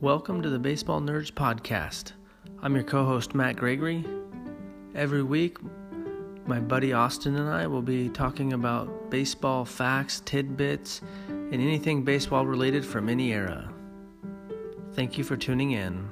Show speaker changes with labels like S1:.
S1: Welcome to the Baseball Nerds Podcast. I'm your co host, Matt Gregory. Every week, my buddy Austin and I will be talking about baseball facts, tidbits, and anything baseball related from any era. Thank you for tuning in.